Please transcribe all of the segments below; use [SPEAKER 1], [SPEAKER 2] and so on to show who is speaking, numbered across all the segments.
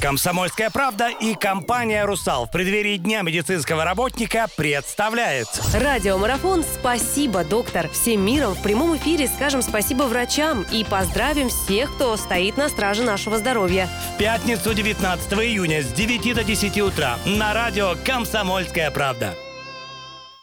[SPEAKER 1] Комсомольская правда и компания «Русал» в преддверии Дня медицинского работника представляет.
[SPEAKER 2] Радиомарафон «Спасибо, доктор». Всем миром в прямом эфире скажем спасибо врачам и поздравим всех, кто стоит на страже нашего здоровья.
[SPEAKER 1] В пятницу 19 июня с 9 до 10 утра на радио «Комсомольская правда».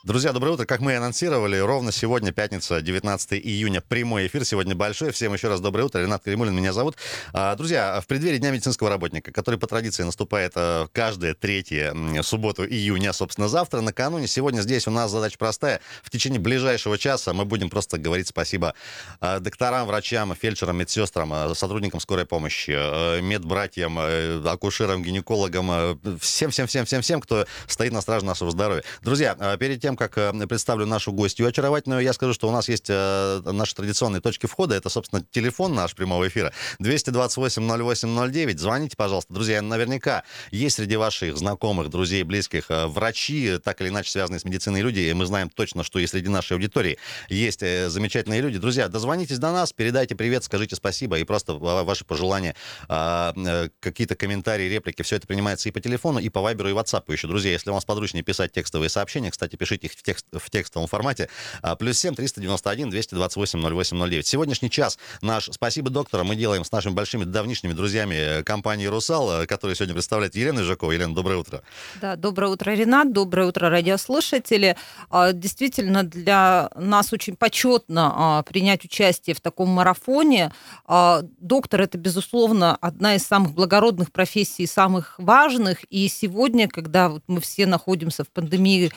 [SPEAKER 3] Друзья, доброе утро. Как мы и анонсировали, ровно сегодня, пятница, 19 июня, прямой эфир. Сегодня большой. Всем еще раз доброе утро. Ренат Кремулин меня зовут. А, друзья, в преддверии Дня медицинского работника, который по традиции наступает а, каждое третье субботу июня, собственно, завтра, накануне. Сегодня здесь у нас задача простая. В течение ближайшего часа мы будем просто говорить спасибо а, докторам, врачам, фельдшерам, медсестрам, сотрудникам скорой помощи, медбратьям, акушерам, гинекологам, всем-всем-всем-всем-всем, кто стоит на страже нашего здоровья. Друзья, перед тем, как э, представлю нашу гостью очаровательную, я скажу, что у нас есть э, наши традиционные точки входа. Это, собственно, телефон наш прямого эфира. 228-08-09. Звоните, пожалуйста. Друзья, наверняка есть среди ваших знакомых, друзей, близких э, врачи, так или иначе связанные с медициной люди. И мы знаем точно, что и среди нашей аудитории есть замечательные люди. Друзья, дозвонитесь до нас, передайте привет, скажите спасибо и просто ваши пожелания, какие-то комментарии, реплики. Все это принимается и по телефону, и по вайберу, и WhatsApp еще. Друзья, если вам сподручнее писать текстовые сообщения, кстати, пишите их в, текст, в текстовом формате. А, плюс 7 391 228 08 09. Сегодняшний час наш «Спасибо, доктора» мы делаем с нашими большими давнишними друзьями э, компании «Русал», э, которая сегодня представляет Елена Жакова. Елена, доброе утро.
[SPEAKER 4] Да, доброе утро, Ренат, доброе утро, радиослушатели. А, действительно, для нас очень почетно а, принять участие в таком марафоне. Доктор – это, безусловно, одна из самых благородных профессий, самых важных. И сегодня, когда мы все находимся в пандемии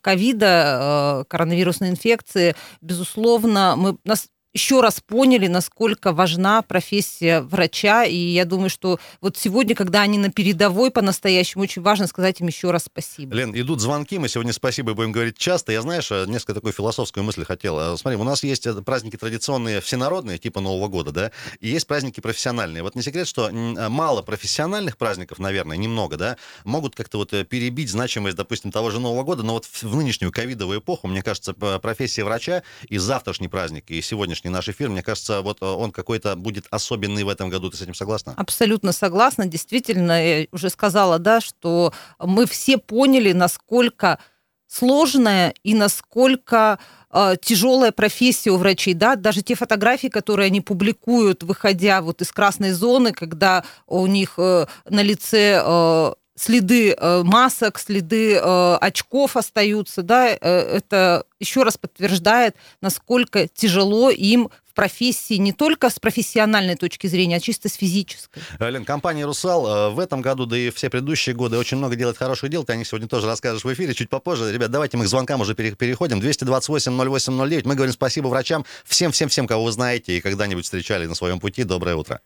[SPEAKER 4] ковида, э, коронавирусной инфекции, безусловно, мы, нас еще раз поняли, насколько важна профессия врача. И я думаю, что вот сегодня, когда они на передовой по-настоящему, очень важно сказать им еще раз спасибо.
[SPEAKER 3] Лен, идут звонки, мы сегодня спасибо будем говорить часто. Я, знаешь, несколько такой философскую мысль хотел. Э, смотри, у нас есть э, праздники традиционные, всенародные, типа Нового года, да, и есть праздники профессиональные. Вот не секрет, что э, мало профессиональных праздников, наверное, немного, да, могут как-то вот перебить значимость, допустим, того же Нового года, но вот в нынешнюю ковидовую эпоху, мне кажется, профессия врача и завтрашний праздник, и сегодняшний сегодняшний наш эфир. Мне кажется, вот э, он какой-то будет особенный в этом году. Ты с этим согласна?
[SPEAKER 4] Абсолютно согласна. Действительно, я уже сказала, да, что мы все поняли, насколько сложная и насколько э, тяжелая профессия у врачей, да, даже те фотографии, которые они публикуют, выходя вот из красной зоны, когда у них э, на лице э, следы э, масок, следы э, очков остаются, да, э, это еще раз подтверждает, насколько тяжело им в профессии не только с профессиональной точки зрения, а чисто с физической.
[SPEAKER 3] Лен, компания «Русал» в этом году, да и все предыдущие годы очень много делает хороших дел. Ты о них сегодня тоже расскажешь в эфире чуть попозже. Ребят, давайте мы к звонкам уже переходим. 228-08-09. Мы говорим спасибо врачам, всем-всем-всем, кого вы знаете и когда-нибудь встречали на своем пути. Доброе утро.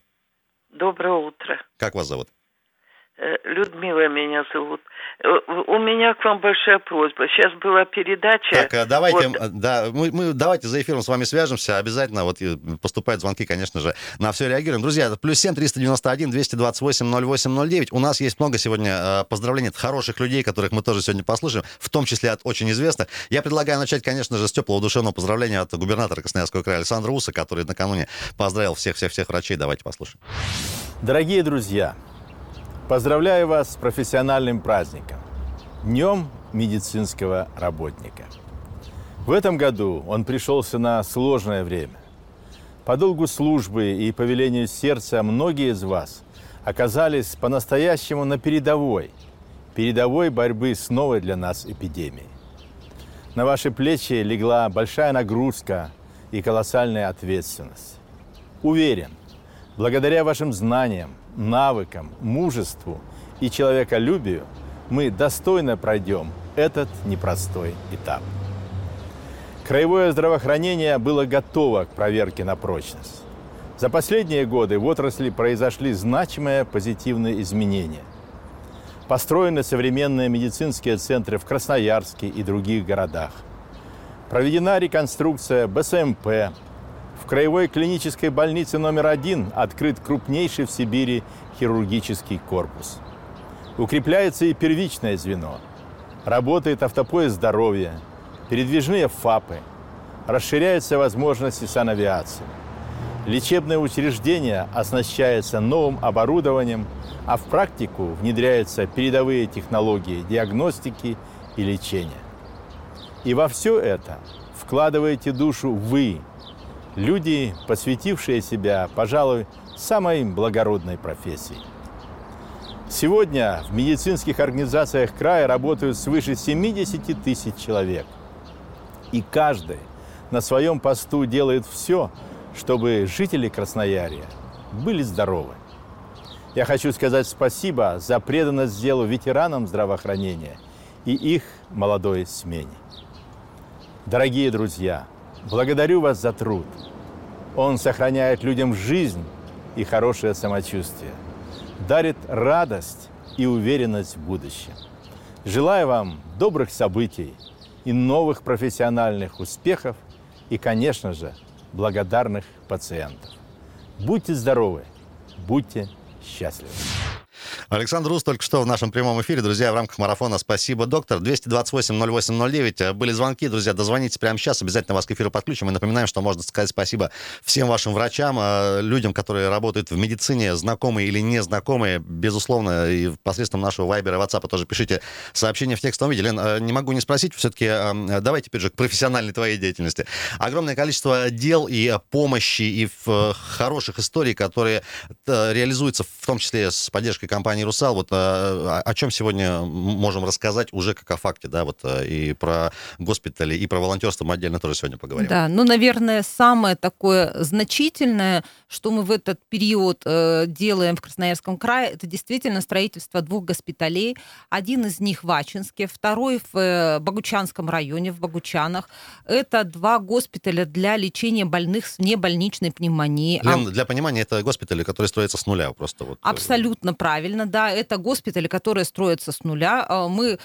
[SPEAKER 5] Доброе утро.
[SPEAKER 3] Как вас зовут?
[SPEAKER 5] Э, Людмила меня зовут. Э, у меня к вам большая просьба. Сейчас была передача.
[SPEAKER 3] Так, э, давайте, вот. да, мы, мы давайте за эфиром с вами свяжемся. Обязательно вот поступают звонки, конечно же, на все реагируем. Друзья, плюс 7 391 228 08 09. У нас есть много сегодня поздравлений от хороших людей, которых мы тоже сегодня послушаем, в том числе от очень известных. Я предлагаю начать, конечно же, с теплого душевного поздравления от губернатора Красноярского края Александра Уса, который накануне поздравил всех-всех-всех врачей. Давайте послушаем.
[SPEAKER 6] Дорогие друзья, Поздравляю вас с профессиональным праздником – Днем медицинского работника. В этом году он пришелся на сложное время. По долгу службы и по велению сердца многие из вас оказались по-настоящему на передовой, передовой борьбы с новой для нас эпидемией. На ваши плечи легла большая нагрузка и колоссальная ответственность. Уверен, благодаря вашим знаниям, навыкам, мужеству и человеколюбию мы достойно пройдем этот непростой этап. Краевое здравоохранение было готово к проверке на прочность. За последние годы в отрасли произошли значимые позитивные изменения. Построены современные медицинские центры в Красноярске и других городах. Проведена реконструкция БСМП, в Краевой клинической больнице номер один открыт крупнейший в Сибири хирургический корпус. Укрепляется и первичное звено. Работает автопоезд здоровья, передвижные ФАПы. Расширяются возможности санавиации. Лечебное учреждение оснащается новым оборудованием, а в практику внедряются передовые технологии диагностики и лечения. И во все это вкладываете душу вы, люди, посвятившие себя, пожалуй, самой благородной профессии. Сегодня в медицинских организациях края работают свыше 70 тысяч человек. И каждый на своем посту делает все, чтобы жители Красноярья были здоровы. Я хочу сказать спасибо за преданность делу ветеранам здравоохранения и их молодой смене. Дорогие друзья, благодарю вас за труд. Он сохраняет людям жизнь и хорошее самочувствие, дарит радость и уверенность в будущем. Желаю вам добрых событий и новых профессиональных успехов и, конечно же, благодарных пациентов. Будьте здоровы, будьте счастливы.
[SPEAKER 3] Александр Рус только что в нашем прямом эфире. Друзья, в рамках марафона «Спасибо, доктор». 228-08-09. Были звонки. Друзья, дозвоните прямо сейчас. Обязательно вас к эфиру подключим. И напоминаем, что можно сказать спасибо всем вашим врачам, э, людям, которые работают в медицине, знакомые или незнакомые. Безусловно, и посредством нашего вайбера и ватсапа тоже пишите сообщения в текстовом виде. Лен, э, не могу не спросить, все-таки э, давай теперь же к профессиональной твоей деятельности. Огромное количество дел и помощи, и хороших историй, которые реализуются в том числе с поддержкой компании компании «Русал». Вот а, о чем сегодня можем рассказать уже как о факте, да, вот э, и про госпитали, и про волонтерство мы отдельно тоже сегодня поговорим.
[SPEAKER 4] Да, ну, наверное, самое такое значительное, что мы в этот период э, делаем в Красноярском крае, это действительно строительство двух госпиталей. Один из них в Ачинске, второй в э, Богучанском районе, в Богучанах. Это два госпиталя для лечения больных с небольничной пневмонией.
[SPEAKER 3] Лен, для понимания, это госпитали, которые строятся с нуля просто. Вот.
[SPEAKER 4] Абсолютно правильно да, это госпитали, которые строятся с нуля. А, мы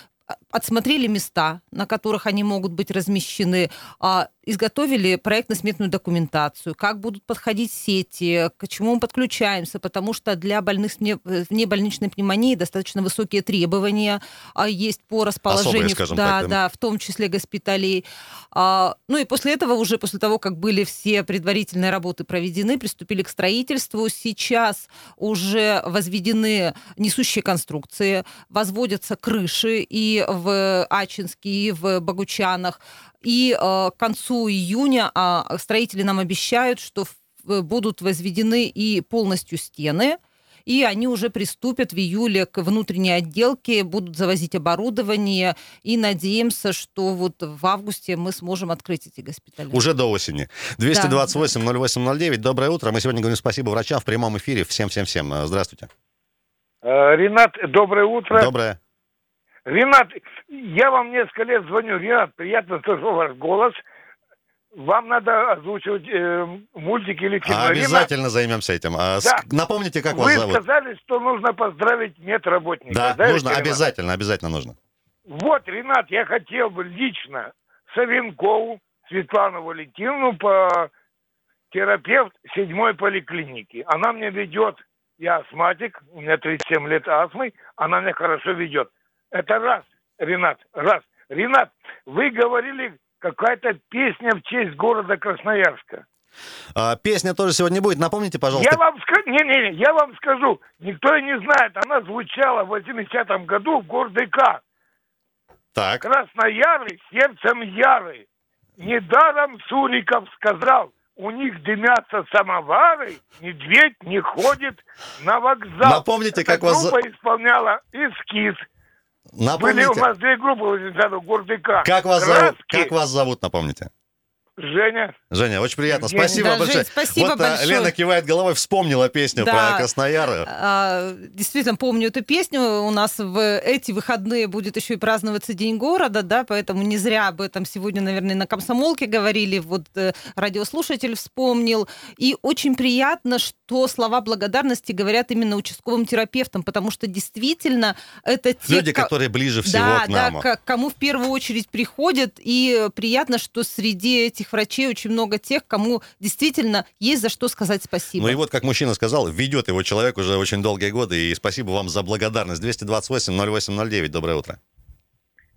[SPEAKER 4] отсмотрели места, на которых они могут быть размещены, а, изготовили проектно-сметную документацию, как будут подходить сети, к чему мы подключаемся, потому что для больных с внебольничной пневмонией достаточно высокие требования а, есть по расположению,
[SPEAKER 3] Особые,
[SPEAKER 4] да,
[SPEAKER 3] так,
[SPEAKER 4] да, в том числе госпиталей. А, ну и после этого уже, после того, как были все предварительные работы проведены, приступили к строительству. Сейчас уже возведены несущие конструкции, возводятся крыши и в Ачинске, и в Богучанах. И э, к концу июня э, строители нам обещают, что будут возведены и полностью стены, и они уже приступят в июле к внутренней отделке, будут завозить оборудование, и надеемся, что вот в августе мы сможем открыть эти госпитали.
[SPEAKER 3] Уже до осени. 228-08-09. Доброе утро. Мы сегодня говорим спасибо врачам в прямом эфире. Всем-всем-всем. Здравствуйте.
[SPEAKER 7] Э, Ренат, доброе утро.
[SPEAKER 3] Доброе.
[SPEAKER 7] Ренат, я вам несколько лет звоню. Ренат, приятно слышать ваш голос. Вам надо озвучивать э, мультики или кино.
[SPEAKER 3] Обязательно Ренат, займемся этим. А, да. Напомните, как
[SPEAKER 7] Вы
[SPEAKER 3] вас зовут.
[SPEAKER 7] Вы сказали, что нужно поздравить медработника.
[SPEAKER 3] Да,
[SPEAKER 7] да
[SPEAKER 3] нужно, обязательно, обязательно нужно.
[SPEAKER 7] Вот, Ренат, я хотел бы лично Савенкову Светлану Валентиновну по терапевт седьмой поликлиники. Она мне ведет, я астматик, у меня 37 лет астмы, она меня хорошо ведет. Это раз, Ренат, раз. Ренат, вы говорили какая-то песня в честь города Красноярска.
[SPEAKER 3] А, песня тоже сегодня будет. Напомните, пожалуйста.
[SPEAKER 7] Я вам скажу, не, не, не, я вам скажу, никто и не знает. Она звучала в 80-м году в городе К.
[SPEAKER 3] Так.
[SPEAKER 7] Красноярый, сердцем ярый. Недаром Суриков сказал, у них дымятся самовары, медведь не ходит на вокзал.
[SPEAKER 3] Напомните, как
[SPEAKER 7] Эта
[SPEAKER 3] вас...
[SPEAKER 7] группа исполняла эскиз.
[SPEAKER 3] Напомните.
[SPEAKER 7] Были у нас две группы в Гордыка.
[SPEAKER 3] Как вас, зовут, как вас зовут, напомните?
[SPEAKER 7] Женя.
[SPEAKER 3] Женя, очень приятно. Спасибо
[SPEAKER 4] да,
[SPEAKER 3] большое.
[SPEAKER 4] Жень, спасибо
[SPEAKER 3] вот
[SPEAKER 4] большое.
[SPEAKER 3] Лена кивает головой, вспомнила песню
[SPEAKER 4] да.
[SPEAKER 3] про Краснояра.
[SPEAKER 4] А, действительно, помню эту песню. У нас в эти выходные будет еще и праздноваться День города, да, поэтому не зря об этом сегодня, наверное, на комсомолке говорили. Вот э, радиослушатель вспомнил. И очень приятно, что слова благодарности говорят именно участковым терапевтам, потому что действительно это те...
[SPEAKER 3] Люди, которые ближе всего
[SPEAKER 4] да,
[SPEAKER 3] к нам.
[SPEAKER 4] Да, к кому в первую очередь приходят. И приятно, что среди этих этих врачей очень много тех, кому действительно есть за что сказать спасибо.
[SPEAKER 3] Ну и вот, как мужчина сказал, ведет его человек уже очень долгие годы, и спасибо вам за благодарность. 228-08-09, доброе утро.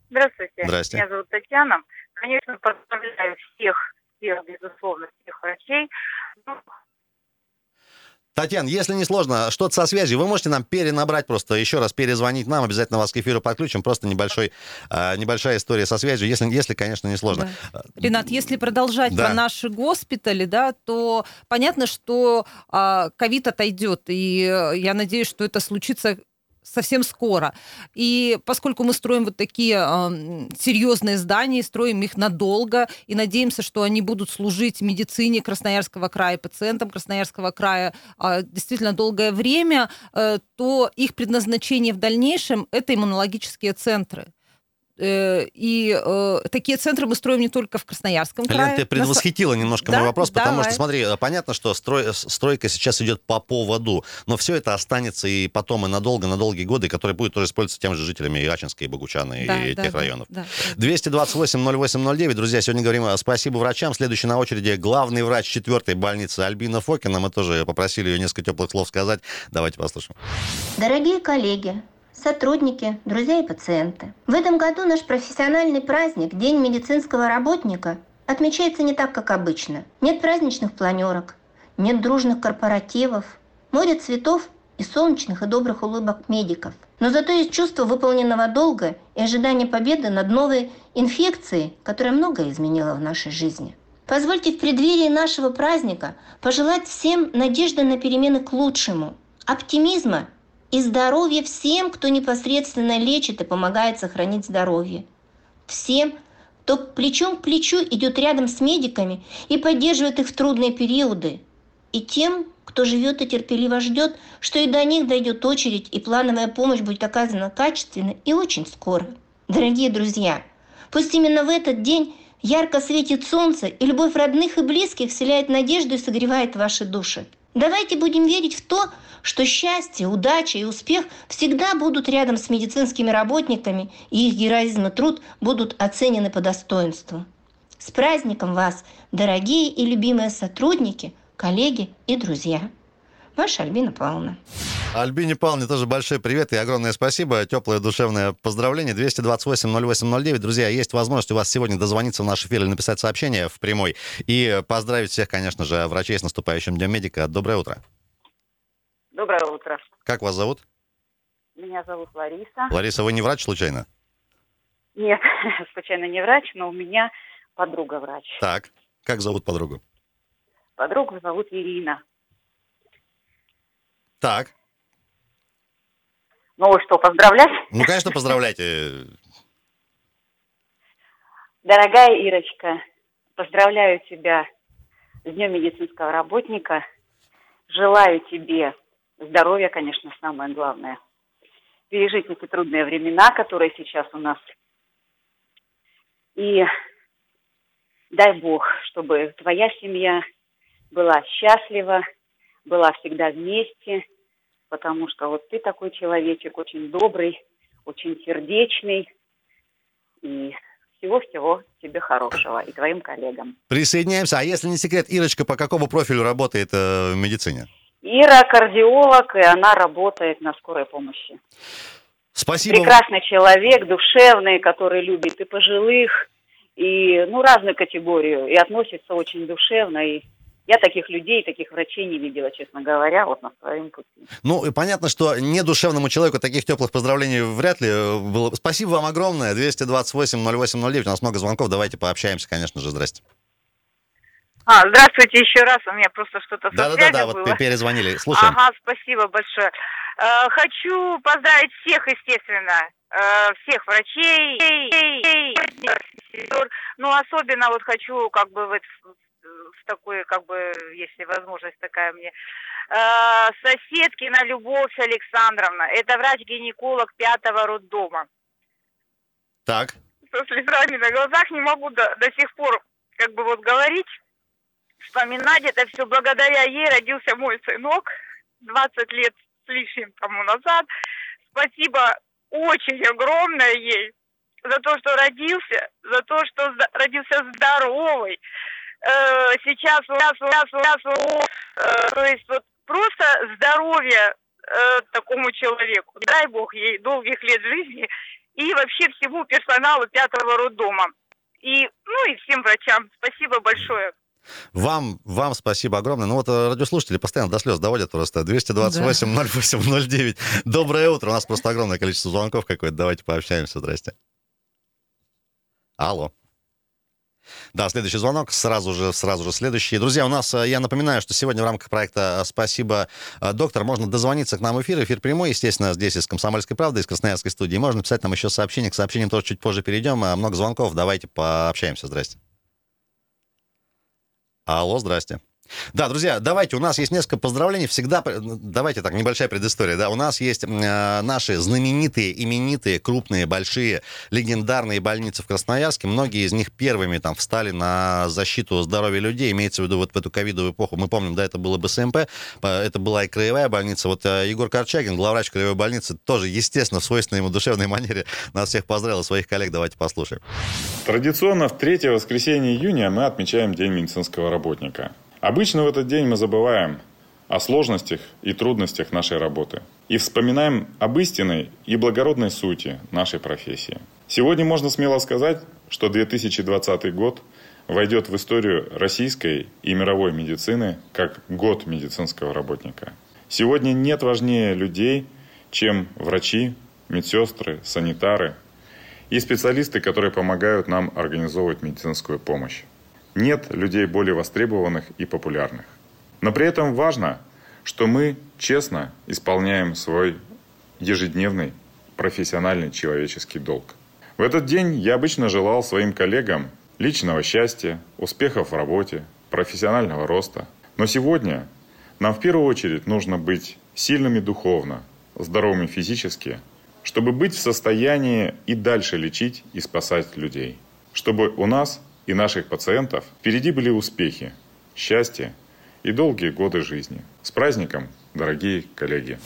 [SPEAKER 8] Здравствуйте.
[SPEAKER 3] Здрасте.
[SPEAKER 8] Меня зовут Татьяна. Конечно, поздравляю всех, всех, безусловно, всех врачей. Ну,
[SPEAKER 3] Татьяна, если не сложно, что-то со связью, вы можете нам перенабрать просто, еще раз перезвонить нам, обязательно вас к эфиру подключим, просто небольшой, а, небольшая история со связью, если, если конечно, не сложно.
[SPEAKER 4] Да. Ренат, если продолжать
[SPEAKER 3] Да.
[SPEAKER 4] про наши госпитали, да, то понятно, что а, ковид отойдет, и я надеюсь, что это случится совсем скоро. И поскольку мы строим вот такие ам, серьезные здания, строим их надолго, и надеемся, что они будут служить медицине Красноярского края, пациентам Красноярского края а, действительно долгое время, э, то их предназначение в дальнейшем – это иммунологические центры. Э, И э, такие центры мы строим не только в Красноярском крае.
[SPEAKER 3] Лен, ты предвосхитила немножко
[SPEAKER 4] Да?
[SPEAKER 3] мой вопрос, потому
[SPEAKER 4] Давай.
[SPEAKER 3] что, смотри, э, понятно, что строй- с- стройка сейчас идет по поводу, но все это останется и потом, и надолго, на долгие годы, которые будут тоже использоваться тем же жителями Ирачинска, и Богучана,
[SPEAKER 4] Да,
[SPEAKER 3] и
[SPEAKER 4] да,
[SPEAKER 3] тех
[SPEAKER 4] да,
[SPEAKER 3] районов.
[SPEAKER 4] да.
[SPEAKER 3] 228-08-09. Друзья, сегодня говорим спасибо врачам. Следующий на очереди главный врач четвертой больницы Альбина Фокина. Мы тоже попросили ее несколько теплых слов сказать. Давайте послушаем.
[SPEAKER 9] Дорогие коллеги, сотрудники, друзья и пациенты. В этом году наш профессиональный праздник, День медицинского работника, отмечается не так, как обычно. Нет праздничных планерок, нет дружных корпоративов, море цветов и солнечных и добрых улыбок медиков. Но зато есть чувство выполненного долга и ожидание победы над новой инфекцией, которая многое изменила в нашей жизни. Позвольте в преддверии нашего праздника пожелать всем надежды на перемены к лучшему, оптимизма и здоровья всем, кто непосредственно лечит и помогает сохранить здоровье. Всем, кто плечом к плечу идет рядом с медиками и поддерживает их в трудные периоды. И тем, кто живет и терпеливо ждет, что и до них дойдет очередь, и плановая помощь будет оказана качественно и очень скоро. Дорогие друзья, пусть именно в этот день ярко светит солнце, и любовь родных и близких вселяет надежду и согревает ваши души. Давайте будем верить в то, что счастье, удача и успех всегда будут рядом с медицинскими работниками, и их героизм и труд будут оценены по достоинству. С праздником вас, дорогие и любимые сотрудники, коллеги и друзья. Ваша Альбина Павловна.
[SPEAKER 3] Альбине Павловне тоже большой привет и огромное спасибо. Теплое душевное поздравление. 228-08-09. Друзья, есть возможность у вас сегодня дозвониться в наш эфир или написать сообщение в прямой. И поздравить всех, конечно же, врачей с наступающим Днем медика. Доброе утро.
[SPEAKER 8] Доброе утро.
[SPEAKER 3] Как вас зовут?
[SPEAKER 8] Меня зовут Лариса.
[SPEAKER 3] Лариса, вы не врач случайно?
[SPEAKER 8] Нет, случайно не врач, но у меня подруга врач.
[SPEAKER 3] Так. Как зовут подругу?
[SPEAKER 8] Подругу зовут Ирина.
[SPEAKER 3] Так.
[SPEAKER 8] Ну что, поздравлять?
[SPEAKER 3] Ну, конечно, поздравляйте.
[SPEAKER 8] Дорогая Ирочка, поздравляю тебя с Днем медицинского работника. Желаю тебе здоровья, конечно, самое главное. Пережить эти трудные времена, которые сейчас у нас. И дай Бог, чтобы твоя семья была счастлива, была всегда вместе, потому что вот ты такой человечек, очень добрый, очень сердечный. И всего-всего тебе хорошего и твоим коллегам.
[SPEAKER 3] Присоединяемся. А если не секрет, Ирочка по какому профилю работает э, в медицине?
[SPEAKER 8] Ира кардиолог, и она работает на скорой помощи.
[SPEAKER 3] Спасибо.
[SPEAKER 8] Прекрасный человек, душевный, который любит и пожилых, и ну разную категорию, и относится очень душевно. И я таких людей, таких врачей не видела, честно говоря, вот на своем пути.
[SPEAKER 3] Ну, и понятно, что недушевному человеку таких теплых поздравлений вряд ли э, было. Спасибо вам огромное. 228-08-09. У нас много звонков. Давайте пообщаемся, конечно же. Здрасте.
[SPEAKER 10] А, здравствуйте еще раз, у меня просто что-то со
[SPEAKER 3] Да-да-да,
[SPEAKER 10] связью
[SPEAKER 3] вот перезвонили. Слушаем.
[SPEAKER 10] Ага, спасибо большое. Э, хочу поздравить всех, естественно, э, всех врачей, сестер. ну особенно вот хочу как бы вот в, такой, как бы, если возможность такая мне, э, соседкина Любовь Александровна, это врач-гинеколог пятого роддома.
[SPEAKER 3] Так.
[SPEAKER 10] Со слезами на глазах не могу до, до сих пор как бы вот говорить, вспоминать это все. Благодаря ей родился мой сынок 20 лет с лишним тому назад. Спасибо очень огромное ей за то, что родился, за то, что родился здоровый. Э, сейчас, у нас, у нас, у нас, э, то есть вот просто здоровье э, такому человеку. Дай Бог ей долгих лет жизни и вообще всему персоналу пятого роддома. И, ну и всем врачам. Спасибо большое.
[SPEAKER 3] Вам, вам спасибо огромное. Ну вот э, радиослушатели постоянно до слез доводят просто. 228 08 09. Доброе утро. У нас просто огромное количество звонков какое-то. Давайте пообщаемся. Здрасте. Алло. Да, следующий звонок, сразу же, сразу же следующий. Друзья, у нас, э, я напоминаю, что сегодня в рамках проекта «Спасибо, э, доктор» можно дозвониться к нам в эфир. Эфир прямой, естественно, здесь из «Комсомольской правды», из Красноярской студии. Можно писать нам еще сообщение. К сообщениям тоже чуть позже перейдем. Много звонков, давайте пообщаемся. Здрасте. Алло, здрасте. Да, друзья, давайте, у нас есть несколько поздравлений. Всегда, давайте так, небольшая предыстория. Да, у нас есть э, наши знаменитые, именитые, крупные, большие, легендарные больницы в Красноярске. Многие из них первыми там встали на защиту здоровья людей. Имеется в виду вот в эту ковидовую эпоху. Мы помним, да, это было БСМП, это была и краевая больница. Вот э, Егор Корчагин, главврач краевой больницы, тоже, естественно, в свойственной ему душевной манере нас всех поздравил, своих коллег. Давайте послушаем.
[SPEAKER 11] Традиционно в третье воскресенье июня мы отмечаем День медицинского работника. Обычно в этот день мы забываем о сложностях и трудностях нашей работы и вспоминаем об истинной и благородной сути нашей профессии. Сегодня можно смело сказать, что 2020 год войдет в историю российской и мировой медицины как год медицинского работника. Сегодня нет важнее людей, чем врачи, медсестры, санитары и специалисты, которые помогают нам организовывать медицинскую помощь. Нет людей более востребованных и популярных. Но при этом важно, что мы честно исполняем свой ежедневный профессиональный человеческий долг. В этот день я обычно желал своим коллегам личного счастья, успехов в работе, профессионального роста. Но сегодня нам в первую очередь нужно быть сильными духовно, здоровыми физически, чтобы быть в состоянии и дальше лечить и спасать людей. Чтобы у нас и наших пациентов впереди были успехи, счастье и долгие годы жизни. С праздником, дорогие коллеги!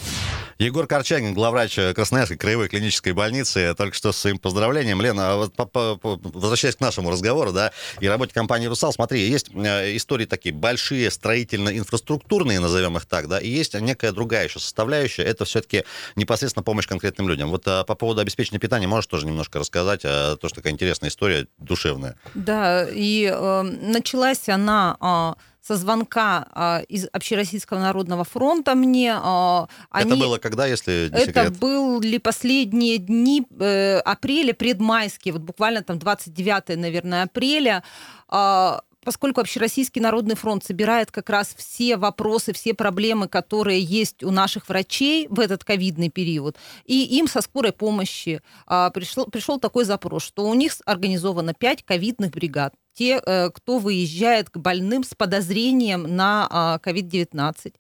[SPEAKER 3] Егор Корчагин, главврач Красноярской краевой клинической больницы, только что с своим поздравлением. Лена, а вот по -по возвращаясь к нашему разговору, да, и работе компании «Русал», смотри, есть э, истории такие большие, строительно-инфраструктурные, назовем их так, да, и есть некая другая еще составляющая, это все-таки непосредственно помощь конкретным людям. Вот а, по поводу обеспечения питания можешь тоже немножко рассказать, а, то, что такая интересная история, душевная.
[SPEAKER 4] Да, и э, началась она... Э, со звонка а, из Общероссийского народного фронта мне. А,
[SPEAKER 3] они... Это было когда, если
[SPEAKER 4] не Это были последние дни э, апреля, предмайские, вот буквально там 29, наверное, апреля. А, поскольку Общероссийский народный фронт собирает как раз все вопросы, все проблемы, которые есть у наших врачей в этот ковидный период, и им со скорой помощи а, пришел, пришел такой запрос, что у них организовано 5 ковидных бригад те, э, кто выезжает к больным с подозрением на COVID-19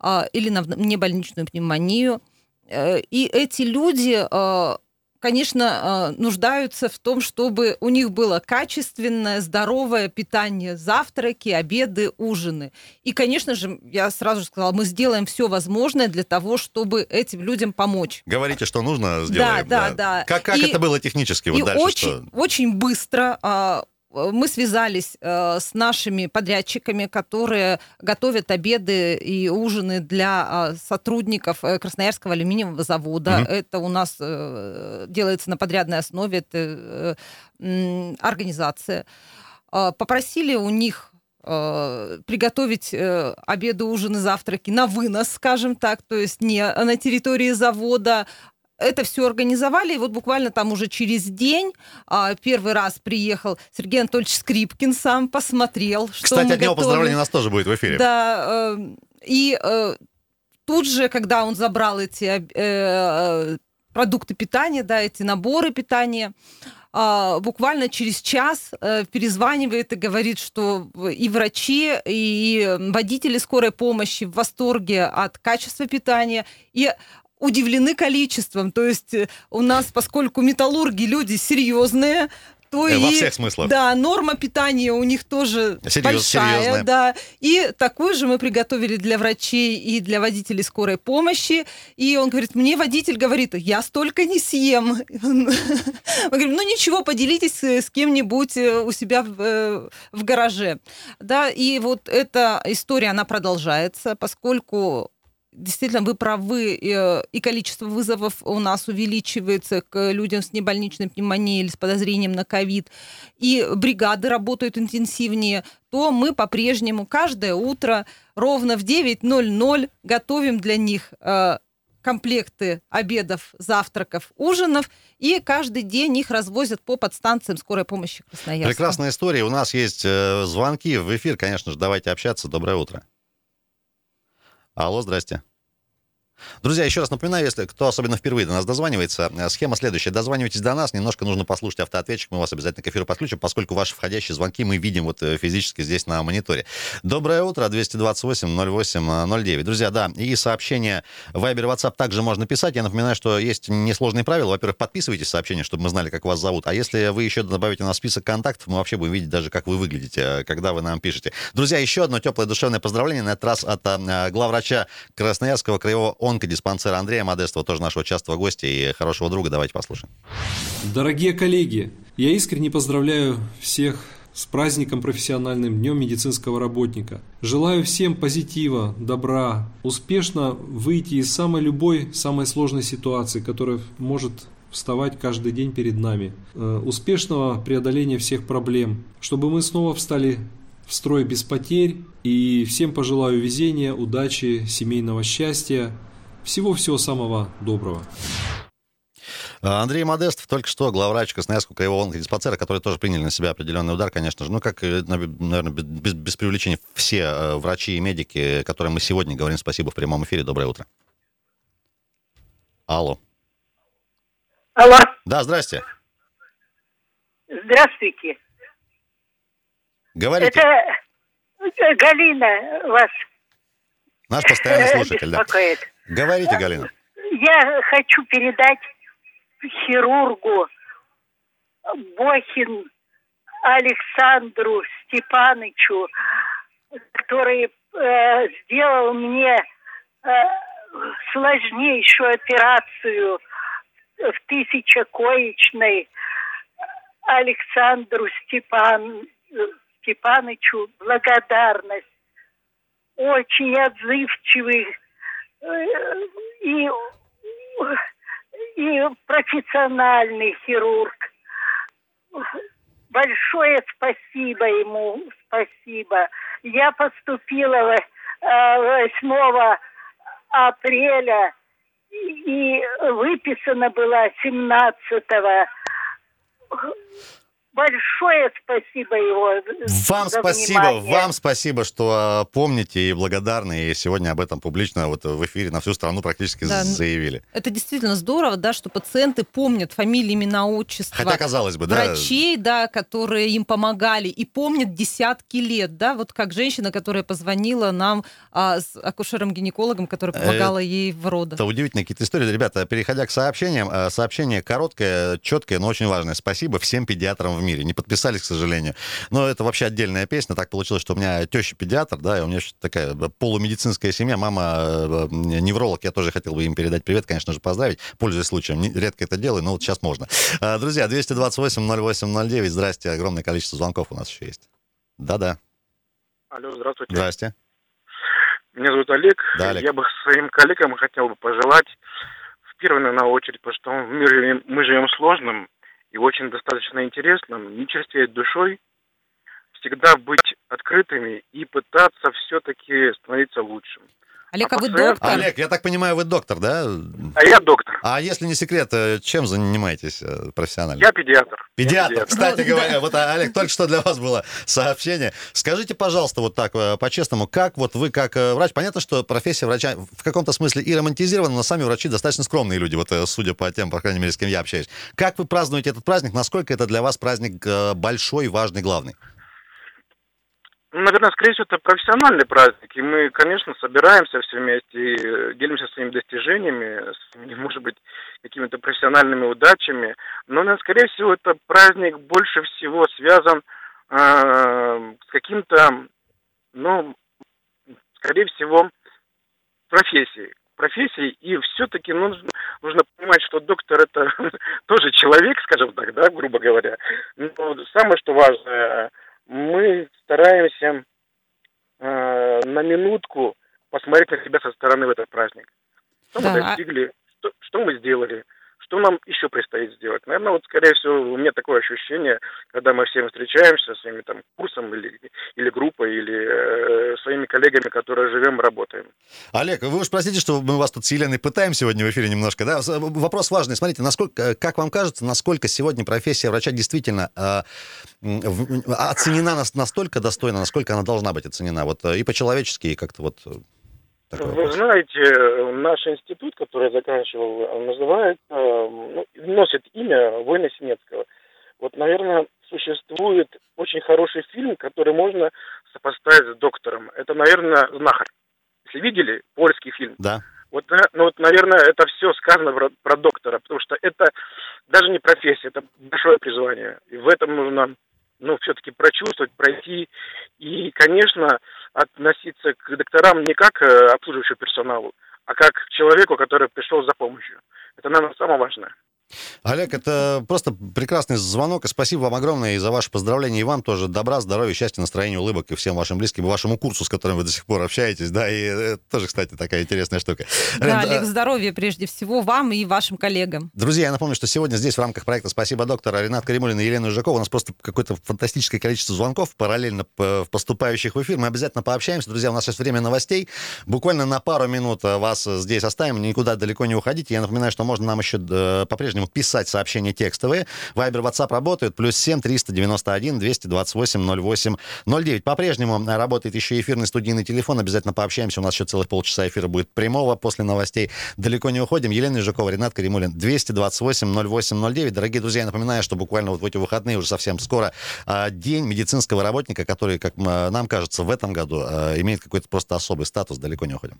[SPEAKER 4] а, или на небольничную пневмонию. Э, и эти люди э, конечно, нуждаются в том, чтобы у них было качественное, здоровое питание, завтраки, обеды, ужины. И, конечно же, я сразу сказала, мы сделаем все возможное для того, чтобы этим людям помочь.
[SPEAKER 3] Говорите, что нужно, сделаем.
[SPEAKER 4] Да, да, да.
[SPEAKER 3] Как, как и, это было технически? Вот
[SPEAKER 4] и
[SPEAKER 3] дальше
[SPEAKER 4] очень,
[SPEAKER 3] что?
[SPEAKER 4] очень быстро а, мы связались э, с нашими подрядчиками, которые готовят обеды и ужины для э, сотрудников э, Красноярского алюминиевого завода. Угу. Это у нас э, делается на подрядной основе, это э, организация. Э, попросили у них э, приготовить э, обеды, ужины, завтраки на вынос, скажем так, то есть не на территории завода, это все организовали, и вот буквально там уже через день а, первый раз приехал Сергей Анатольевич Скрипкин сам, посмотрел, что
[SPEAKER 3] Кстати,
[SPEAKER 4] мы
[SPEAKER 3] от него
[SPEAKER 4] готовим.
[SPEAKER 3] поздравление у нас тоже будет в эфире.
[SPEAKER 4] Да, э, и э, тут же, когда он забрал эти э, продукты питания, да, эти наборы питания, а, буквально через час перезванивает и говорит, что и врачи, и водители скорой помощи в восторге от качества питания, и удивлены количеством. То есть э, у нас, поскольку металлурги люди серьезные, то
[SPEAKER 3] э, Во
[SPEAKER 4] и,
[SPEAKER 3] всех смыслах.
[SPEAKER 4] Да, норма питания у них тоже
[SPEAKER 3] Серьез,
[SPEAKER 4] большая.
[SPEAKER 3] серьезная.
[SPEAKER 4] Да. И такую же мы приготовили для врачей и для водителей скорой помощи. И он говорит, мне водитель говорит, я столько не съем. Мы говорим, ну ничего, поделитесь с кем-нибудь э, у себя в, в гараже. Да, и вот эта история, она продолжается, поскольку действительно, вы правы, э, и количество вызовов у нас увеличивается к людям с небольничной пневмонией или с подозрением на ковид, и бригады работают интенсивнее, то мы по-прежнему каждое утро ровно в 9.00 готовим для них э, комплекты обедов, завтраков, ужинов, и каждый день их развозят по подстанциям скорой помощи Красноярска.
[SPEAKER 3] Прекрасная история. У нас есть э, звонки в эфир, конечно же, давайте общаться. Доброе утро. Алло, здрасте. Друзья, еще раз напоминаю, если кто особенно впервые до нас дозванивается, э, схема следующая. Дозванивайтесь до нас, немножко нужно послушать автоответчик, мы вас обязательно к эфиру подключим, поскольку ваши входящие звонки мы видим вот э, физически здесь на мониторе. Доброе утро, 228-08-09. Друзья, да, и сообщения Viber WhatsApp также можно писать. Я напоминаю, что есть несложные правила. Во-первых, подписывайтесь сообщение, чтобы мы знали, как вас зовут. А если вы еще добавите на список контактов, мы вообще будем видеть даже, как вы выглядите, э, когда вы нам пишете. Друзья, еще одно теплое душевное поздравление, на этот раз от главврача Красноярского краевого онкодиспансера Андрея Модестова, тоже нашего частого гостя и хорошего друга. Давайте послушаем.
[SPEAKER 12] Дорогие коллеги, я искренне поздравляю всех с праздником профессиональным Днем медицинского работника. Желаю всем позитива, добра, успешно выйти из самой любой, самой сложной ситуации, которая может вставать каждый день перед нами. Э, успешного преодоления всех проблем, чтобы мы снова встали в строй без потерь. И всем пожелаю везения, удачи, семейного счастья, всего-всего самого доброго.
[SPEAKER 3] Андрей Модестов, только что главврач Красноярского краевого онкодиспансера, который тоже приняли на себя определенный удар, конечно же. Ну, как, э, наверное, без, без привлечения все э, врачи и медики, которым мы сегодня говорим спасибо в прямом эфире. Доброе утро. Алло.
[SPEAKER 13] Алло.
[SPEAKER 3] Да, здрасте.
[SPEAKER 13] Здравствуйте.
[SPEAKER 3] Говорите.
[SPEAKER 13] Это Галина вас
[SPEAKER 3] Наш постоянный
[SPEAKER 13] э,
[SPEAKER 3] слушатель, да. Говорите, Галина.
[SPEAKER 13] Я хочу передать хирургу Бохин Александру Степанычу, который э, сделал мне э, сложнейшую операцию в тысячекоечной Александру Степан, Степанычу благодарность. Очень отзывчивый э, и и профессиональный хирург. Большое спасибо ему, спасибо. Я поступила 8 э, апреля и выписана была 17 -го большое спасибо его.
[SPEAKER 3] Вам
[SPEAKER 13] за
[SPEAKER 3] спасибо,
[SPEAKER 13] внимание.
[SPEAKER 3] вам спасибо, что э, помните и благодарны, и сегодня об этом публично вот в эфире на всю страну практически
[SPEAKER 4] Да,
[SPEAKER 3] заявили.
[SPEAKER 4] Это действительно здорово, да, что пациенты помнят фамилии, имена, отчества.
[SPEAKER 3] Хотя, казалось бы, да.
[SPEAKER 4] Врачей, да, которые им помогали, и помнят десятки лет, да, вот как женщина, которая позвонила нам а, с акушером-гинекологом, которая помогала ей в родах.
[SPEAKER 3] Это удивительные какие-то истории. Ребята, переходя к сообщениям, э, сообщение короткое, четкое, но очень важное. Спасибо всем педиатрам в мире. Не подписались, к сожалению. Но это вообще отдельная песня. Так получилось, что у меня теща педиатр, да, и у меня такая полумедицинская семья. Мама э, невролог. Я тоже хотел бы им передать привет, конечно же, поздравить. Пользуясь случаем. Редко это делаю, но вот сейчас можно. А, Друзья, 228-08-09. Здрасте. Огромное количество звонков у нас еще есть. Да-да.
[SPEAKER 14] Алло, здравствуйте.
[SPEAKER 3] Здрасте.
[SPEAKER 14] Меня зовут Олег.
[SPEAKER 3] Да, Олег.
[SPEAKER 14] Я бы своим коллегам хотел бы пожелать в первую, наверное, очередь, потому что в мире мы живем сложным и очень достаточно интересным, не черстветь душой, всегда быть открытыми и пытаться все-таки становиться лучшим.
[SPEAKER 4] Олег, а, вы доктор?
[SPEAKER 3] Олег, я так понимаю, вы доктор, да?
[SPEAKER 14] А я доктор.
[SPEAKER 3] А если не секрет, э, чем занимаетесь э, профессионально?
[SPEAKER 14] Я педиатр.
[SPEAKER 3] Педиатр,
[SPEAKER 14] Я
[SPEAKER 3] кстати
[SPEAKER 4] Ну,
[SPEAKER 3] говоря, вот, а, Олег, только что для вас было сообщение. Скажите, пожалуйста, вот так, э, по-честному, как вот вы, как врач, понятно, что профессия врача в каком-то смысле и романтизирована, но сами врачи достаточно скромные люди, вот судя по тем, по крайней мере, с кем я общаюсь. Как вы празднуете этот праздник? Насколько это для вас праздник большой, важный, главный?
[SPEAKER 14] Ну, наверное, скорее всего, это профессиональный праздник, и мы, конечно, собираемся все вместе и э, делимся своими достижениями, своими, может быть, какими-то профессиональными удачами, но, наверное, скорее всего, это праздник больше всего связан э, с каким-то, ну, скорее всего, профессией. Профессией, и все-таки нужно, нужно понимать, что доктор это тоже человек, скажем так, да, грубо говоря. Но самое, что важное, мы стараемся э, на минутку посмотреть на себя со стороны в этот праздник. Что
[SPEAKER 4] Да.
[SPEAKER 14] мы достигли, что, что мы сделали, что нам еще предстоит сделать. Наверное, вот, скорее всего, у меня такое ощущение, когда мы все встречаемся своими там курсом или, или группой, или э, своими коллегами, которые живем, работаем.
[SPEAKER 3] Олег, вы уж простите, что мы вас тут с Еленой пытаем сегодня в эфире немножко, да? С- Вопрос важный. Смотрите, насколько, как вам кажется, насколько сегодня профессия врача действительно э, в- оценена нас- настолько достойно, насколько она должна быть оценена? Вот э, и по-человечески, и как-то вот... э, такой
[SPEAKER 14] Вы
[SPEAKER 3] вопрос.
[SPEAKER 14] знаете, наш институт, который я заканчивал, э, называется, э, ну, носит имя Война Синецкого. Вот, наверное, существует очень хороший фильм, который можно сопоставить с доктором. Это, наверное, «Знахарь». Если видели польский фильм,
[SPEAKER 3] Да.
[SPEAKER 14] вот, на- ну, вот, наверное, это все сказано про, про доктора, потому что это даже не профессия, это большое призвание. И в этом нужно, ну, все-таки прочувствовать, пройти. И, конечно, относиться к докторам не как э, обслуживающему персоналу, а как к человеку, который пришел за помощью. Это, наверное, самое важное.
[SPEAKER 3] Олег, это просто прекрасный звонок, и спасибо вам огромное и за ваше поздравление, и вам тоже добра, здоровья, счастья, настроения, улыбок, и всем вашим близким, и вашему курсу, с которым вы до сих пор общаетесь, да, и это тоже, кстати, такая интересная штука.
[SPEAKER 4] Да, Олег,
[SPEAKER 3] э,
[SPEAKER 4] здоровья прежде всего вам и вашим коллегам.
[SPEAKER 3] Друзья, я напомню, что сегодня здесь в рамках проекта «Спасибо, доктор» Ренат Каримулин и Елена Жакова. У нас просто какое-то фантастическое количество звонков параллельно п- поступающих в эфир. Мы обязательно пообщаемся. Друзья, у нас сейчас время новостей. Буквально на пару минут э, вас здесь оставим. Никуда далеко не уходите. Я напоминаю, что можно нам еще э, по-прежнему писать сообщения текстовые. Вайбер, WhatsApp работают. Плюс 7 391 228 08 09. По-прежнему работает еще эфирный студийный телефон. Обязательно пообщаемся. У нас еще целых полчаса эфира будет прямого после новостей. Далеко не уходим. Елена Ижакова, Ренат Каримулин. 228 08 09. Дорогие друзья, я напоминаю, что буквально вот в эти выходные уже совсем скоро а, День медицинского работника, который, как нам кажется, в этом году а, имеет какой-то просто особый статус. Далеко не уходим.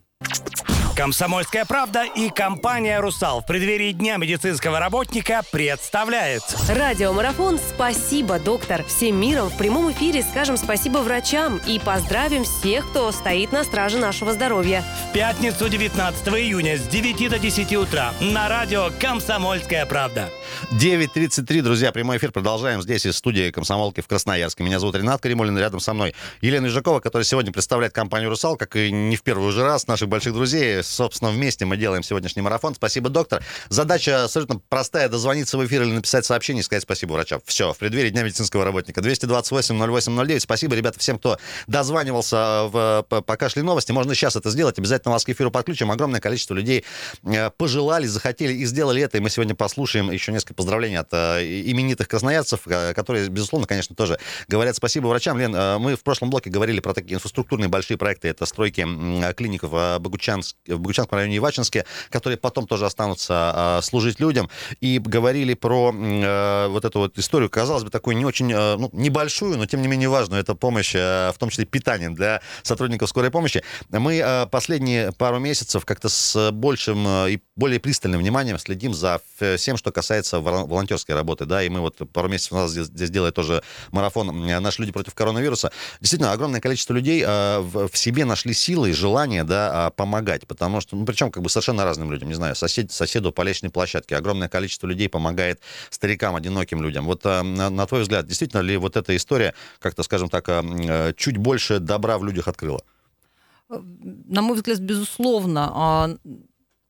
[SPEAKER 1] Комсомольская правда и компания «Русал» в преддверии Дня медицинского работника представляет.
[SPEAKER 2] Радиомарафон «Спасибо, доктор». Всем миром в прямом эфире скажем спасибо врачам и поздравим всех, кто стоит на страже нашего здоровья.
[SPEAKER 1] В пятницу 19 июня с 9 до 10 утра на радио «Комсомольская правда».
[SPEAKER 3] 9.33, друзья, прямой эфир продолжаем здесь из студии комсомолки в Красноярске. Меня зовут Ренат Каримулин, рядом со мной Елена Ижакова, которая сегодня представляет компанию «Русал», как и не в первый уже раз, наших больших друзей. Собственно, вместе мы делаем сегодняшний марафон. Спасибо, доктор. Задача абсолютно простая, дозвониться в эфир или написать сообщение и сказать спасибо врачам. Все, в преддверии Дня медицинского работника. 228 08 09. Спасибо, ребята, всем, кто дозванивался, в, по- пока шли новости. Можно сейчас это сделать. Обязательно вас к эфиру подключим. Огромное количество людей э, пожелали, захотели и сделали это. И мы сегодня послушаем еще несколько поздравлений от э, именитых красноярцев, э, которые, безусловно, конечно, тоже говорят спасибо врачам. Лен, э, мы в прошлом блоке говорили про такие инфраструктурные большие проекты. Это стройки м, клиник в, в Богучанском районе Ивачинске, которые потом тоже останутся э, служить людям. И говорили про э, вот эту вот историю, казалось бы, такую не очень э, ну, небольшую, но тем не менее важную. Это помощь, э, в том числе питанием для сотрудников скорой помощи. Мы последние пару месяцев как-то с большим и более пристальным вниманием следим за всем, что касается вол- волонтерской работы, да, и мы вот пару месяцев назад здесь, здесь делали тоже марафон «Наши люди против коронавируса». Действительно, огромное количество людей в, себе нашли силы и желание, да, а, помогать, что, ну, причем как бы совершенно разным людям, не знаю, сосед, соседу по лестничной площадке, огромное количество людей помогает старикам, одиноким людям. Вот э, на, на твой взгляд, действительно ли вот эта история, как-то, скажем так, э, э, чуть больше добра в людях открыла?
[SPEAKER 4] на мой взгляд, безусловно, а,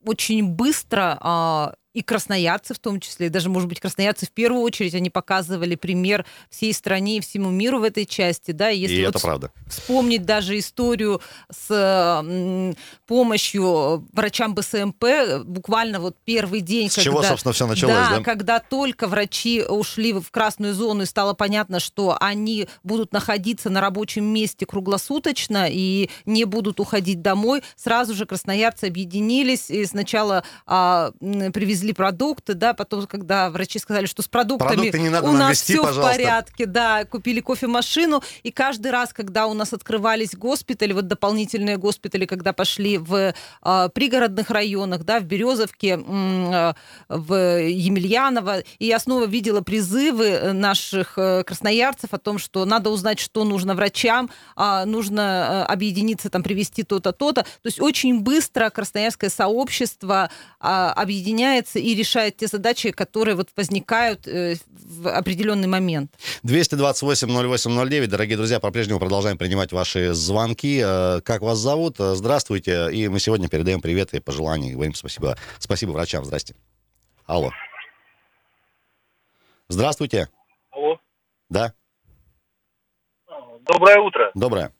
[SPEAKER 4] очень быстро а, и красноярцы в том числе, и даже, может быть, красноярцы в первую очередь, они показывали пример всей стране и всему миру в этой части, да, и если
[SPEAKER 3] и
[SPEAKER 4] вот
[SPEAKER 3] это правда.
[SPEAKER 4] вспомнить даже историю с помощью врачам БСМП, буквально вот первый день,
[SPEAKER 3] С чего, собственно, всё началось, да?
[SPEAKER 4] когда только врачи ушли в красную зону и стало понятно, что они будут находиться на рабочем месте круглосуточно и не будут уходить домой, сразу же красноярцы объединились и сначала а, м, привезли продукты, да, потом, когда врачи сказали, что с продуктами
[SPEAKER 3] Продукты не надо
[SPEAKER 4] у нас все в порядке, да, купили кофемашину, и каждый раз, когда у нас открывались госпитали, вот дополнительные госпитали, когда пошли в а, пригородных районах, да, в Березовке, а, в Емельяново, и я снова видела призывы э, наших э, красноярцев о том, что надо узнать, что нужно врачам, а, нужно э, объединиться, там, привести то-то, то-то. То есть очень быстро красноярское сообщество а, объединяется справляется и решает те задачи, которые вот возникают э, в определенный момент.
[SPEAKER 3] 228-08-09. Дорогие друзья, по-прежнему продолжаем принимать ваши звонки. Э, Как вас зовут? Э, Здравствуйте. И мы сегодня передаем привет и пожелания. Говорим спасибо, спасибо врачам. Здрасте. Алло. Здравствуйте.
[SPEAKER 15] Алло.
[SPEAKER 3] Да,
[SPEAKER 15] Доброе утро.
[SPEAKER 3] доброе.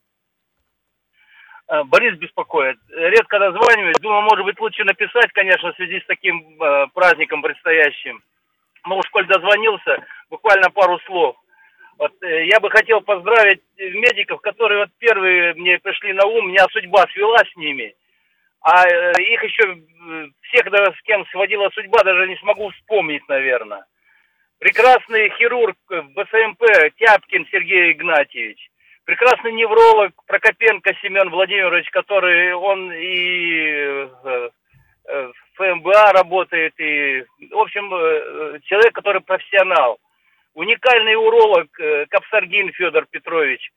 [SPEAKER 15] Э, Борис беспокоит. Редко дозваниваюсь. Думаю, может быть, лучше написать, конечно, в связи с таким э, праздником предстоящим. Но уж коль дозвонился, буквально пару слов. Вот, э, я бы хотел поздравить медиков, которые вот первые мне пришли на ум. Меня судьба свела с ними. А э, их еще э, всех, даже с кем сводила судьба, даже не смогу вспомнить, наверное. Прекрасный хирург в БСМП Тяпкин Сергей Игнатьевич. Прекрасный невролог Прокопенко Семен Владимирович, который он и э, э, в ФМБА работает, и, в общем, э, человек, который профессионал. Уникальный уролог Капсаргин Федор Петрович.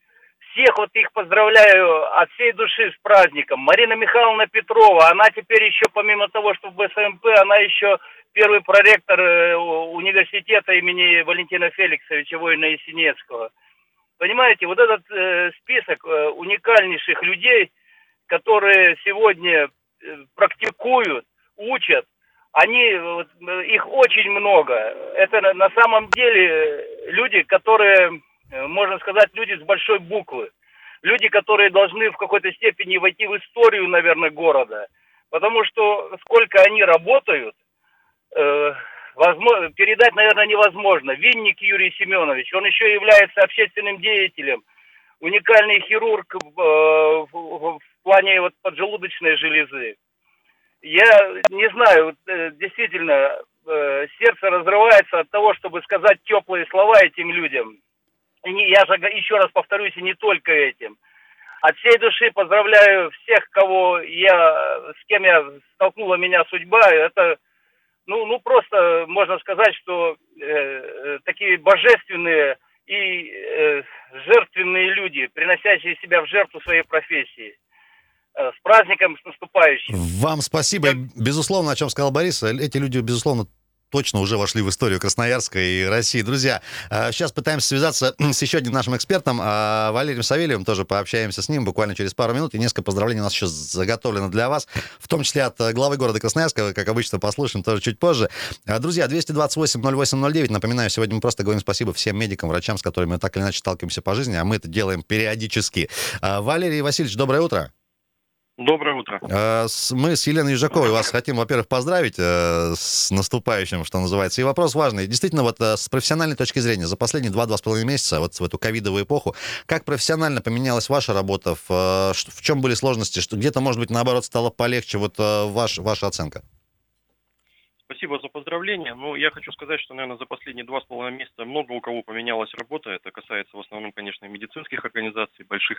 [SPEAKER 15] Всех вот их поздравляю от всей души с праздником. Марина Михайловна Петрова, она теперь еще, помимо того, что в БСМП, она еще первый проректор университета имени Валентина Феликсовича Воина Есенинского. Понимаете, вот этот э, список э, уникальнейших людей, которые сегодня э, практикуют, учат, они, вот, э, их очень много. Это на, самом деле э, люди, которые, можно сказать, люди с большой буквы. Люди, которые должны в какой-то степени войти в историю, наверное, города. Потому что сколько они работают, возможно, передать, наверное, невозможно. Винник Юрий Семенович, он еще является общественным деятелем, уникальный хирург э, в- в- плане вот поджелудочной железы. Я не знаю, э, действительно, э, сердце разрывается от того, чтобы сказать теплые слова этим людям. И не- я же еще раз повторюсь, и не только этим. От всей души поздравляю всех, кого я, с кем я столкнула меня судьба. Это, ну, ну просто можно сказать, что э, э, такие божественные и э, жертвенные люди, приносящие себя в жертву своей профессии. Э, с праздником, с наступающим.
[SPEAKER 3] Вам спасибо. И, Безусловно, о чем сказал Борис, э, эти люди, безусловно, точно уже вошли в историю Красноярска и России. Друзья, э, сейчас пытаемся связаться с еще одним нашим экспертом, э, Валерием Савельевым, тоже пообщаемся с ним буквально через пару минут, и несколько поздравлений у нас еще заготовлено для вас, в том числе от э, главы города Красноярска, как обычно, послушаем тоже чуть позже. Друзья, 228-08-09, напоминаю, сегодня мы просто говорим спасибо всем медикам, врачам, с которыми мы так или иначе сталкиваемся по жизни, а мы это делаем периодически. Валерий Васильевич, доброе утро.
[SPEAKER 16] Доброе утро.
[SPEAKER 3] С- Мы с Еленой Южаковой вас хотим, во-первых, поздравить э, с наступающим, что называется. И вопрос важный. Действительно, вот э, с профессиональной точки зрения, за последние два-два с половиной месяца, вот в эту ковидовую эпоху, как профессионально поменялась ваша работа? В, э, в чем были сложности? Что где-то, может быть, наоборот, стало полегче? Вот ваш, ваша оценка.
[SPEAKER 16] Спасибо за поздравления. Ну, я хочу сказать, что, наверное, за последние два с половиной месяца много у кого поменялась работа. Это касается в основном, конечно, медицинских организаций, больших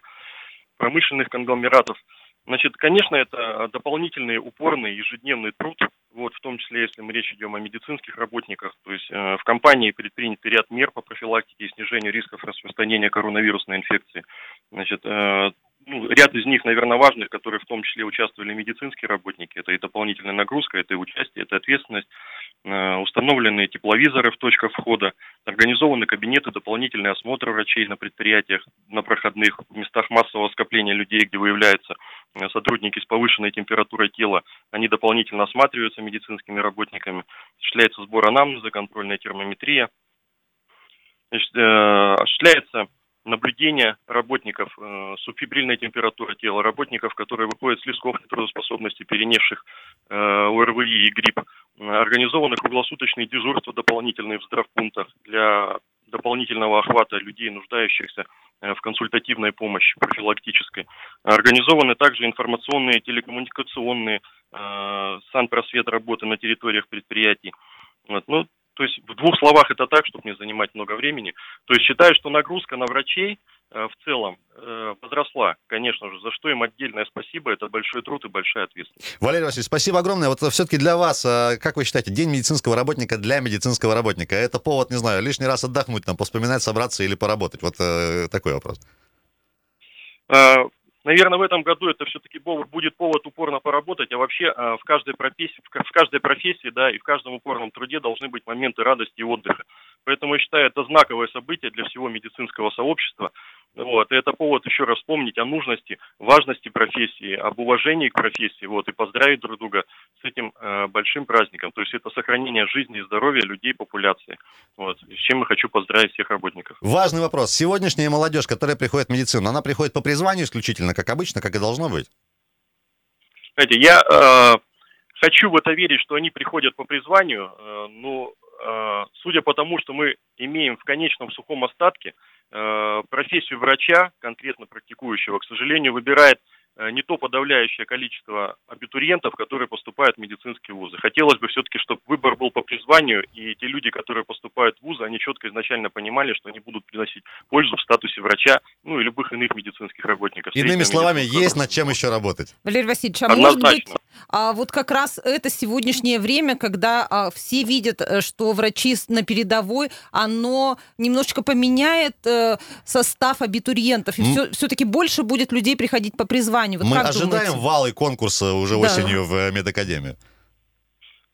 [SPEAKER 16] промышленных конгломератов. Значит, конечно, это дополнительный упорный ежедневный труд, вот, в том числе, если мы речь идем о медицинских работниках. То есть э, в компании предпринят ряд мер по профилактике и снижению рисков распространения коронавирусной инфекции. Значит, э, ну, ряд из них, наверное, важных, которые в том числе участвовали медицинские работники. Это и дополнительная нагрузка, это и участие, это ответственность. Э, установлены тепловизоры в точках входа, организованы кабинеты, дополнительный осмотр врачей на предприятиях, на проходных, в местах массового скопления людей, где выявляются э, сотрудники с повышенной температурой тела. Они дополнительно осматриваются медицинскими работниками. Осуществляется сбор анамнеза, контрольная термометрия. Э, осуществляется наблюдение работников э, субфибрильной температуры тела, работников, которые выходят с лесков нетрудоспособности, перенесших э, ОРВИ и грипп. Э, Организованы круглосуточные дежурства дополнительные в здравпунктах для дополнительного охвата людей, нуждающихся э, в консультативной помощи профилактической. Организованы также информационные, телекоммуникационные, э, санпросвет работы на территориях предприятий. Вот, ну, то есть в двух словах это так, чтобы не занимать много времени. То есть считаю, что нагрузка на врачей э, в целом э, возросла, конечно же, за что им отдельное спасибо. Это большой труд и большая ответственность.
[SPEAKER 3] Валерий Васильевич, спасибо огромное. Вот все-таки для вас, э, как вы считаете, День медицинского работника для медицинского работника, это повод, не знаю, лишний раз отдохнуть, там, поспоминать, собраться или поработать? Вот э, такой вопрос.
[SPEAKER 16] Наверное, в этом году это все-таки будет повод упорно поработать, а вообще в каждой профессии, в каждой профессии, да, и в каждом упорном труде должны быть моменты радости и отдыха. Поэтому я считаю, это знаковое событие для всего медицинского сообщества. Вот, и это повод еще раз вспомнить о нужности, важности профессии, об уважении к профессии, вот, и поздравить друг друга с этим э, большим праздником. То есть это сохранение жизни и здоровья людей, популяции. Вот, с чем я хочу поздравить всех работников.
[SPEAKER 3] Важный вопрос. Сегодняшняя молодежь, которая приходит в медицину, она приходит по призванию исключительно, как обычно, как и должно быть?
[SPEAKER 16] Знаете, я э, хочу в это верить, что они приходят по призванию, э, но э, судя по тому, что мы имеем в конечном сухом остатке, профессию врача, конкретно практикующего, к сожалению, выбирает Э, не то подавляющее количество абитуриентов, которые поступают в медицинские вузы. Хотелось бы все-таки, чтобы выбор был по призванию, и те люди, которые поступают в вузы, они четко изначально понимали, что они будут приносить пользу в статусе врача, ну и любых иных медицинских работников.
[SPEAKER 3] Иными словами, есть над чем еще работать.
[SPEAKER 4] Валерий Васильевич, а может быть, а вот как раз это сегодняшнее время, когда а, все видят, э, что врачи на передовой, оно немножечко поменяет а, состав абитуриентов, и mm. все, все-таки больше будет людей приходить по призванию образованию.
[SPEAKER 3] Вот Мы ожидаем думаете? валы конкурса уже да. осенью в э, медакадемию.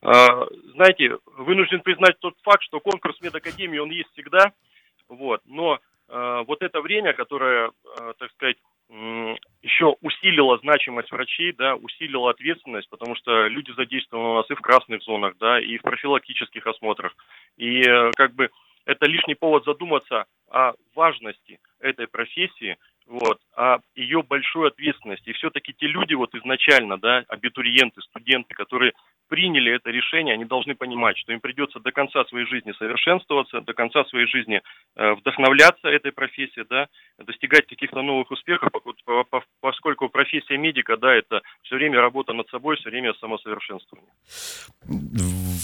[SPEAKER 16] А, знаете, вынужден признать тот факт, что конкурс медакадемии, он есть всегда, вот, но а, вот это время, которое, а, так сказать, еще усилило значимость врачей, да, усилило ответственность, потому что люди задействованы у нас и в красных зонах, да, и в профилактических осмотрах. И э, как бы это лишний повод задуматься о важности этой профессии, вот, а ее большую ответственность. И все-таки те люди вот изначально, да, абитуриенты, студенты, которые приняли это решение, они должны понимать, что им придется до конца своей жизни совершенствоваться, до конца своей жизни э, вдохновляться этой профессией, да, достигать каких-то новых успехов, поскольку профессия медика, да, это все время работа над собой, все время самосовершенствование.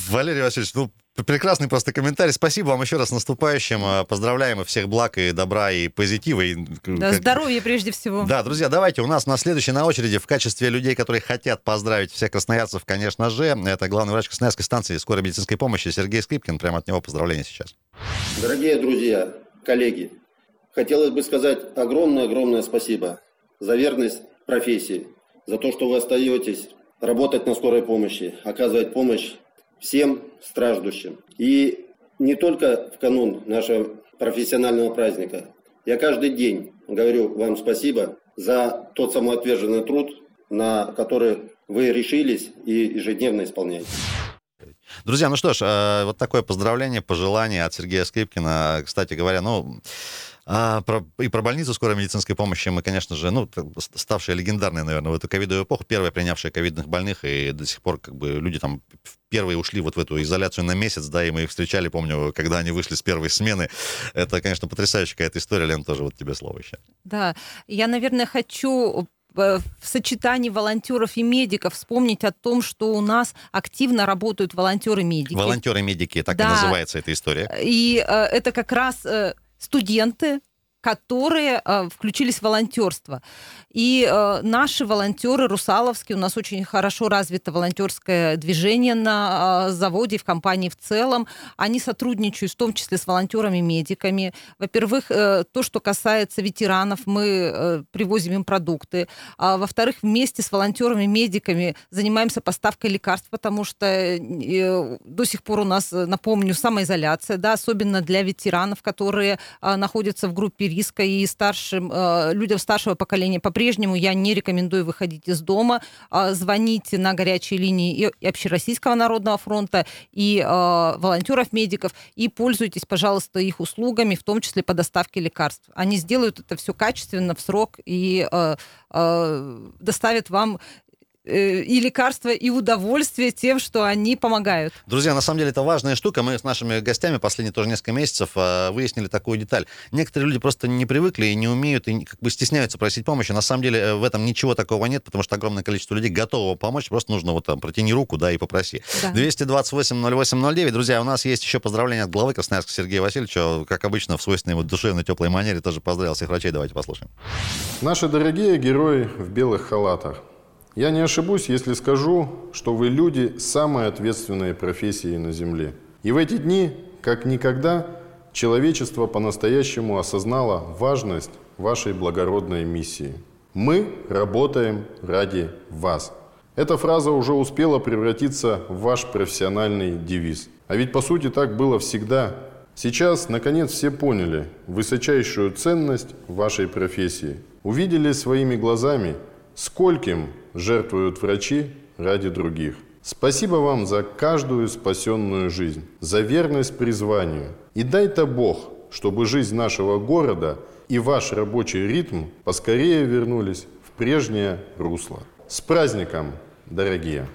[SPEAKER 3] Валерий Васильевич, ну, Прекрасный просто комментарий. Спасибо вам еще раз наступающим. Э, поздравляем и всех благ и добра и позитива. И,
[SPEAKER 4] да, как... здоровья прежде всего.
[SPEAKER 3] Да, друзья, давайте. У нас на следующей на очереди в качестве людей, которые хотят поздравить всех красноярцев, конечно же, это главный врач Красноярской станции скорой медицинской помощи Сергей Скрипкин. Прямо от него поздравления сейчас.
[SPEAKER 17] Дорогие друзья, коллеги, хотелось бы сказать огромное-огромное спасибо за верность профессии, за то, что вы остаетесь работать на скорой помощи, оказывать помощь всем страждущим. И не только в канун нашего профессионального праздника. Я каждый день говорю вам спасибо за тот самоотверженный труд, на который вы решились и ежедневно исполняете.
[SPEAKER 3] Друзья, ну что ж, э, вот такое поздравление, пожелание от Сергея Скрипкина. Кстати говоря, ну, а, про, и про больницу скорой медицинской помощи мы, конечно же, ну, ставшая легендарной, наверное, в эту ковидовую эпоху, первая принявшая ковидных больных, и до сих пор как бы люди там первые ушли вот в эту изоляцию на месяц, да, и мы их встречали, помню, когда они вышли с первой смены. Это, конечно, потрясающая какая-то история, Лен, тоже вот тебе слово еще.
[SPEAKER 4] Да, я, наверное, хочу в сочетании волонтеров и медиков вспомнить о том, что у нас активно работают волонтеры-медики.
[SPEAKER 3] Волонтеры-медики, так да. и называется эта история.
[SPEAKER 4] И э, это как раз э, студенты, которые э, включились в волонтерство. И э, наши волонтеры русаловские, у нас очень хорошо развито волонтерское движение на э, заводе и в компании в целом. Они сотрудничают в том числе с волонтерами-медиками. Во-первых, э, то, что касается ветеранов, мы э, привозим им продукты. А, во-вторых, вместе с волонтерами-медиками занимаемся поставкой лекарств, потому что э, до сих пор у нас, напомню, самоизоляция, да, особенно для ветеранов, которые э, находятся в группе риска, и старшим, э, людям старшего поколения по-прежнему я не рекомендую выходить из дома. Э, звоните на горячие линии и, Общероссийского народного фронта, и э, волонтеров-медиков, и пользуйтесь, пожалуйста, их услугами, в том числе по доставке лекарств. Они сделают это все качественно, в срок, и э, доставят вам и лекарства, и удовольствие тем, что они помогают.
[SPEAKER 3] Друзья, на самом деле это важная штука. Мы с нашими гостями последние тоже несколько месяцев а, выяснили такую деталь. Некоторые люди просто не привыкли и не умеют, и как бы стесняются просить помощи. На самом деле э, в этом ничего такого нет, потому что огромное количество людей готово помочь. Просто нужно вот там протяни руку, да, и попроси. Да. 228-08-09. Друзья, у нас есть еще поздравления от главы Красноярска Сергея Васильевича. Как обычно, в свойственной ему душевной, теплой манере тоже поздравил всех врачей. Давайте послушаем.
[SPEAKER 18] Наши дорогие герои в белых халатах. Я не ошибусь, если скажу, что вы люди самой ответственной профессии на Земле. И в эти дни, как никогда, человечество по-настоящему осознало важность вашей благородной миссии. Мы работаем ради вас. Эта фраза уже успела превратиться в ваш профессиональный девиз. А ведь по сути так было всегда. Сейчас, наконец, все поняли высочайшую ценность вашей профессии. Увидели своими глазами, скольким жертвуют врачи ради других. Спасибо вам за каждую спасенную жизнь, за верность призванию. И дай-то Бог, чтобы жизнь нашего города и ваш рабочий ритм поскорее вернулись в прежнее русло. С праздником, дорогие!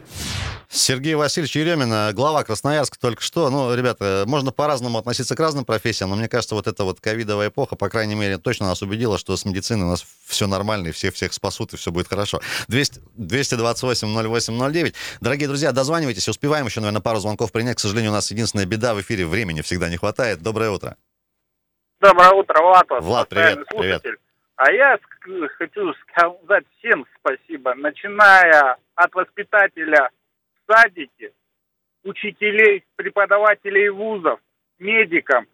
[SPEAKER 3] Сергей Васильевич Еремин, глава Красноярска только что. Ну, ребята, можно по-разному относиться к разным профессиям, но мне кажется, вот эта вот ковидовая эпоха, по крайней мере, точно нас убедила, что с медициной у нас все нормально, и все всех спасут, и все будет хорошо. 200, 228-08-09. Дорогие друзья, дозванивайтесь, успеваем еще, наверное, пару звонков принять. К сожалению, у нас единственная беда в эфире, времени всегда не хватает. Доброе утро.
[SPEAKER 19] Доброе утро, Влад.
[SPEAKER 3] Влад, привет,
[SPEAKER 19] слушатель.
[SPEAKER 3] привет.
[SPEAKER 19] А я хочу сказать всем спасибо, начиная от воспитателя садике, учителей, преподавателей вузов, медикам,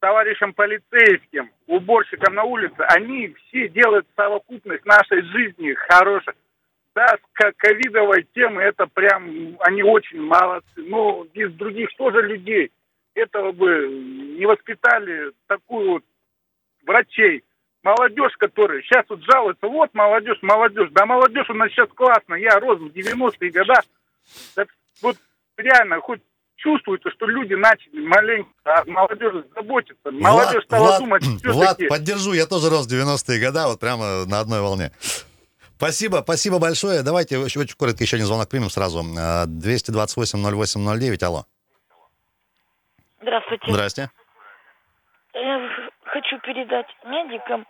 [SPEAKER 19] товарищам полицейским, уборщикам на улице. Они все делают совокупность нашей жизни хорошей. Да, с ко- ковидовой темы это прям, они очень молодцы. Но из других тоже людей этого бы не воспитали такую вот врачей, молодежь, которая сейчас вот жалуется, вот молодежь, молодежь, да молодежь у нас сейчас классно, я рос в 90-е годы, Да вот реально хоть чувствуется, что люди начали маленько о молодежи заботиться, молодежь стала
[SPEAKER 3] Влад,
[SPEAKER 19] думать,
[SPEAKER 3] Влад,
[SPEAKER 19] все-таки...
[SPEAKER 3] поддержу, я тоже рос в 90-е годы, вот прямо на одной волне. Спасибо, спасибо большое. Давайте очень, очень коротко еще один звонок примем сразу. Э, 228-08-09, алло.
[SPEAKER 20] Здравствуйте.
[SPEAKER 3] Здрасте.
[SPEAKER 20] Я хочу передать медикам,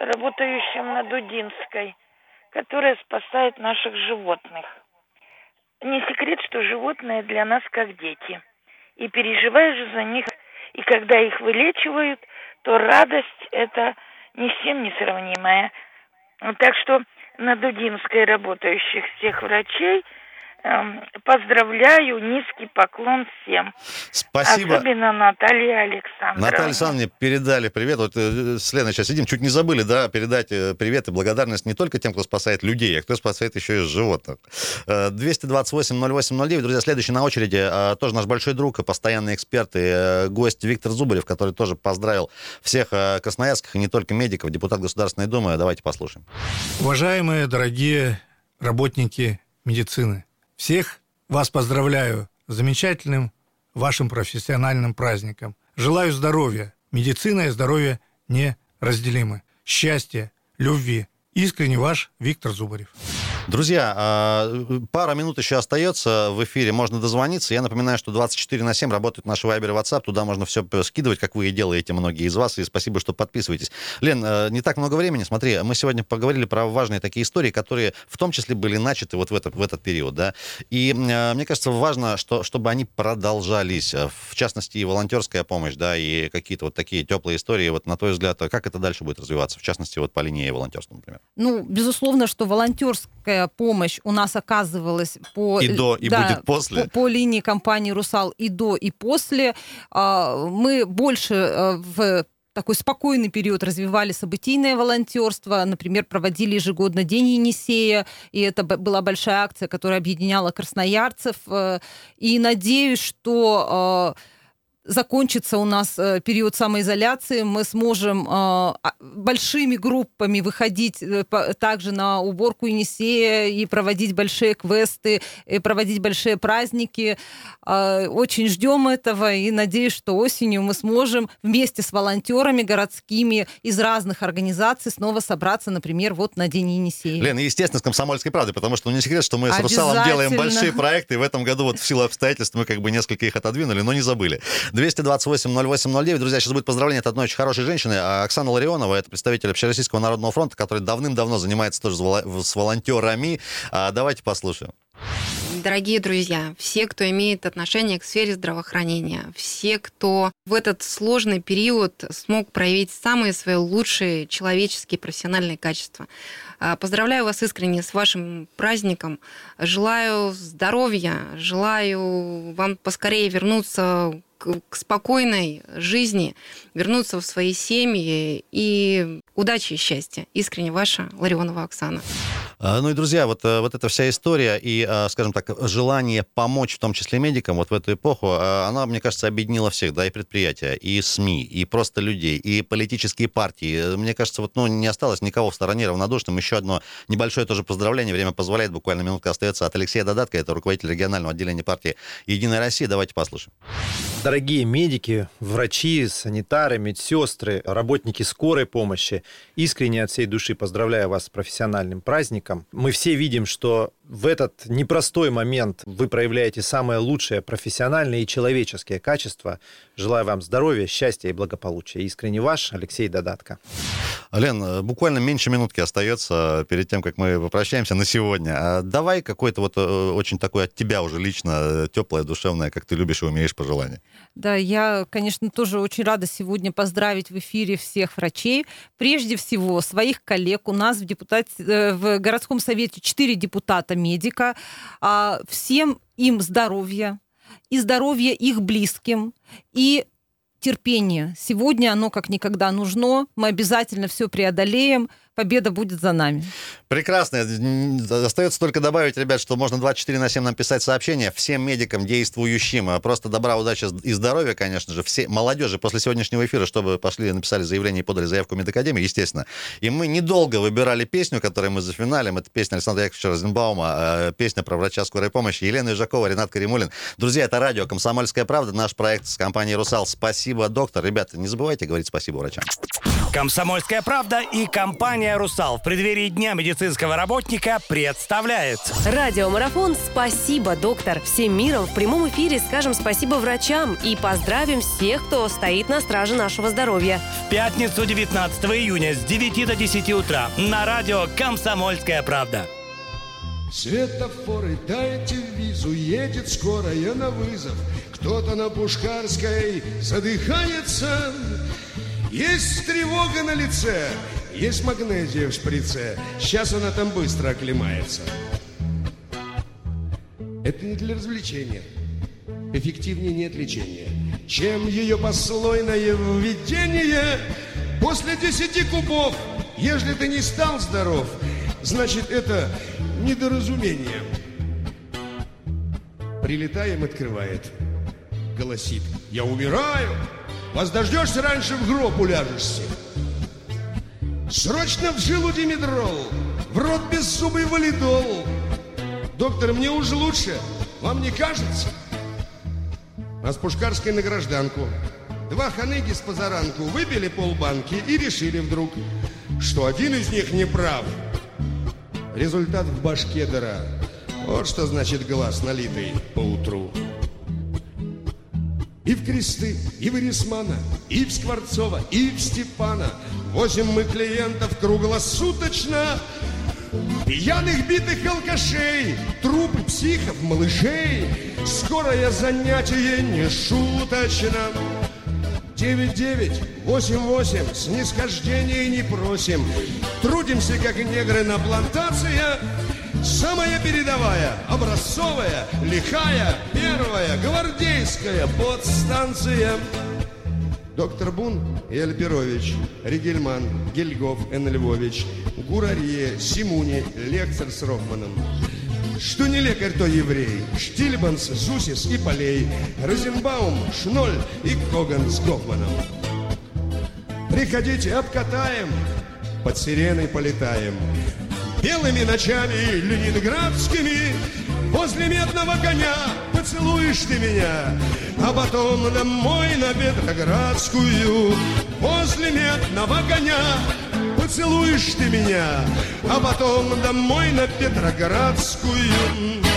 [SPEAKER 20] работающим на Дудинской, которые спасают наших животных. Не секрет, что животные для нас как дети. И переживаешь за них, и когда их вылечивают, то радость это ни с чем не сравнимая. Так что на Дудинской работающих всех врачей поздравляю, низкий поклон всем.
[SPEAKER 3] Спасибо.
[SPEAKER 20] Особенно Наталье Александровне.
[SPEAKER 3] Наталья Александровна передали привет. Вот э, с Леной сейчас сидим, чуть не забыли, да, передать э, привет и благодарность не только тем, кто спасает людей, а кто спасает еще и животных. Э, 228-08-09. Друзья, следующий на очереди э, тоже наш большой друг и постоянный эксперт и э, гость Виктор Зубарев, который тоже поздравил всех э, красноярских и не только медиков, депутат Государственной Думы. Давайте послушаем.
[SPEAKER 21] Уважаемые, дорогие работники медицины, всех вас поздравляю с замечательным вашим профессиональным праздником. Желаю здоровья. Медицина и здоровье неразделимы. Счастья, любви. Искренне ваш Виктор Зубарев.
[SPEAKER 3] Друзья, а, пара минут еще остается в эфире, можно дозвониться. Я напоминаю, что 24 на 7 работает наш Вайбер и WhatsApp, туда можно все скидывать, как вы и делаете многие из вас, и спасибо, что подписываетесь. Лен, э, не так много времени, смотри, мы сегодня поговорили про важные такие истории, которые в том числе были начаты вот в этот, в этот период, да, и э, мне кажется, важно, что, чтобы они продолжались, э, в частности, и волонтерская помощь, да, и какие-то вот такие теплые истории, вот на твой взгляд, как это дальше будет развиваться, в частности, вот по линии волонтерства, например?
[SPEAKER 4] Ну, безусловно, что волонтерская помощь у нас оказывалась по...
[SPEAKER 3] И до, и
[SPEAKER 4] да,
[SPEAKER 3] будет после.
[SPEAKER 4] По, по линии компании «Русал» и до, и после. А, Мы больше э, в такой спокойный период развивали событийное волонтерство, например, проводили ежегодно День Енисея, и это была большая акция, которая объединяла красноярцев. э, И надеюсь, что закончится у нас э, период самоизоляции, мы сможем э, а- большими группами выходить э, также на уборку Енисея и проводить большие квесты, и проводить большие праздники. Э, Очень ждем этого и надеюсь, что осенью мы сможем вместе с волонтерами городскими из разных организаций снова собраться, например, вот на День Енисея.
[SPEAKER 3] Лена, естественно, с комсомольской правдой, потому что ну, не секрет, что мы с Русалом делаем большие проекты, и в этом году вот в силу обстоятельств мы как бы несколько их отодвинули, но не забыли. 228-08-09. Друзья, сейчас будет поздравление от одной очень хорошей женщины. А, Оксана Ларионова, это представитель Общероссийского народного фронта, который давным-давно занимается тоже с воло- с волонтерами. А, Давайте послушаем.
[SPEAKER 22] Дорогие друзья, все, кто имеет отношение к сфере здравоохранения, все, кто в этот сложный период смог проявить самые свои лучшие человеческие профессиональные качества. А, Поздравляю вас искренне с вашим праздником. Желаю здоровья, желаю вам поскорее вернуться к, спокойной жизни, вернуться в свои семьи и удачи и счастья. Искренне ваша Ларионова Оксана.
[SPEAKER 3] А, Ну и, друзья, вот, э, вот эта вся история и, а, скажем так, желание помочь, в том числе медикам, вот в эту эпоху, а, она, мне кажется, объединила всех, да, и предприятия, и СМИ, и просто людей, и политические партии. Э, Мне кажется, вот, ну, не осталось никого в стороне равнодушным. Еще одно небольшое тоже поздравление, время позволяет, буквально минутка остается, от Алексея Додатка, это руководитель регионального отделения партии «Единая Россия». Давайте послушаем.
[SPEAKER 23] Дорогие медики, врачи, санитары, медсестры, работники скорой помощи, искренне от всей души поздравляю вас с профессиональным праздником. Мы все видим, что в этот непростой момент вы проявляете самое лучшее профессиональное и человеческие качества. Желаю вам здоровья, счастья и благополучия. Искренне ваш Алексей Додатко.
[SPEAKER 3] Лен, э, буквально меньше минутки остается перед тем, как мы попрощаемся на сегодня. А Давай какое-то вот э, очень такое от тебя уже лично теплое, душевное, как ты любишь и умеешь пожелание.
[SPEAKER 4] Да, я, конечно, тоже очень рада сегодня поздравить в эфире всех врачей. Прежде всего, своих коллег. У нас в, депутат... э, в городском совете 4 депутата-медика. А, Всем им здоровья и здоровья их близким, и терпение. Сегодня оно как никогда нужно. Мы обязательно все преодолеем. Победа будет за нами.
[SPEAKER 3] Прекрасно. М, Остается только добавить, ребят, что можно 24 на 7 нам писать сообщения всем медикам, действующим. А Просто добра, удачи и здоровья, конечно же. Все молодежи после сегодняшнего эфира, чтобы пошли, написали заявление и подали заявку в медакадемию, естественно. И мы недолго выбирали песню, которую мы за финалем. Это песня Александра Яковлевича Розенбаума, э, песня про врача скорой помощи. Елена Ижакова, Ренат Каримулин. Друзья, это радио «Комсомольская правда», наш проект с компанией «Русал». Спасибо, доктор. Ребята, не забывайте говорить спасибо врачам.
[SPEAKER 1] Комсомольская правда и компания «Русал» в преддверии Дня медицинского работника представляет.
[SPEAKER 2] Радиомарафон «Спасибо, доктор». Всем миром в прямом эфире скажем спасибо врачам и поздравим всех, кто стоит на страже нашего здоровья.
[SPEAKER 1] В пятницу 19 июня с 9 до 10 утра на радио «Комсомольская правда».
[SPEAKER 24] Светофоры, дайте визу, едет скорая на вызов. Кто-то на Пушкарской задыхается. Есть тревога на лице, есть магнезия в шприце. Сейчас она там быстро оклемается. Это не для развлечения. Эффективнее нет лечения, чем ее послойное введение. После десяти кубов, если ты не стал здоров, значит это недоразумение. Прилетаем, открывает. Голосит, я умираю. Вас дождешься, раньше в гроб уляжешься. Срочно в жилу димедрол, в рот беззубый валидол. Доктор, мне уже лучше, вам не кажется? А с Пушкарской на гражданку. Два ханыги с позаранку выпили полбанки и решили вдруг, что один из них не прав. Результат в башке дыра. Вот что значит глаз налитый поутру. И в Кресты, и в Ирисмана, и в Скворцова, и в Степана. Возим мы клиентов круглосуточно. Пьяных битых алкашей, трупы психов, малышей. Скорое занятие не шуточно. 9-9-8-8, снисхождения не просим. Трудимся, как негры на плантациях. Самая передовая, образцовая, лихая, первая, гвардейская подстанция. Доктор Бун и Альперович, Ригельман, Гельгоф, Н. Львович, Гурарье, Симуни, Лектор с Рофманом. Что не лекарь, то еврей. Штильбанс, Зусис и Полей. Розенбаум, Шноль и Коган с Гофманом. Приходите, обкатаем, под сиреной полетаем. Белыми ночами ленинградскими Возле медного коня поцелуешь ты меня А потом домой на Петроградскую Возле медного коня поцелуешь ты меня А потом домой на Петроградскую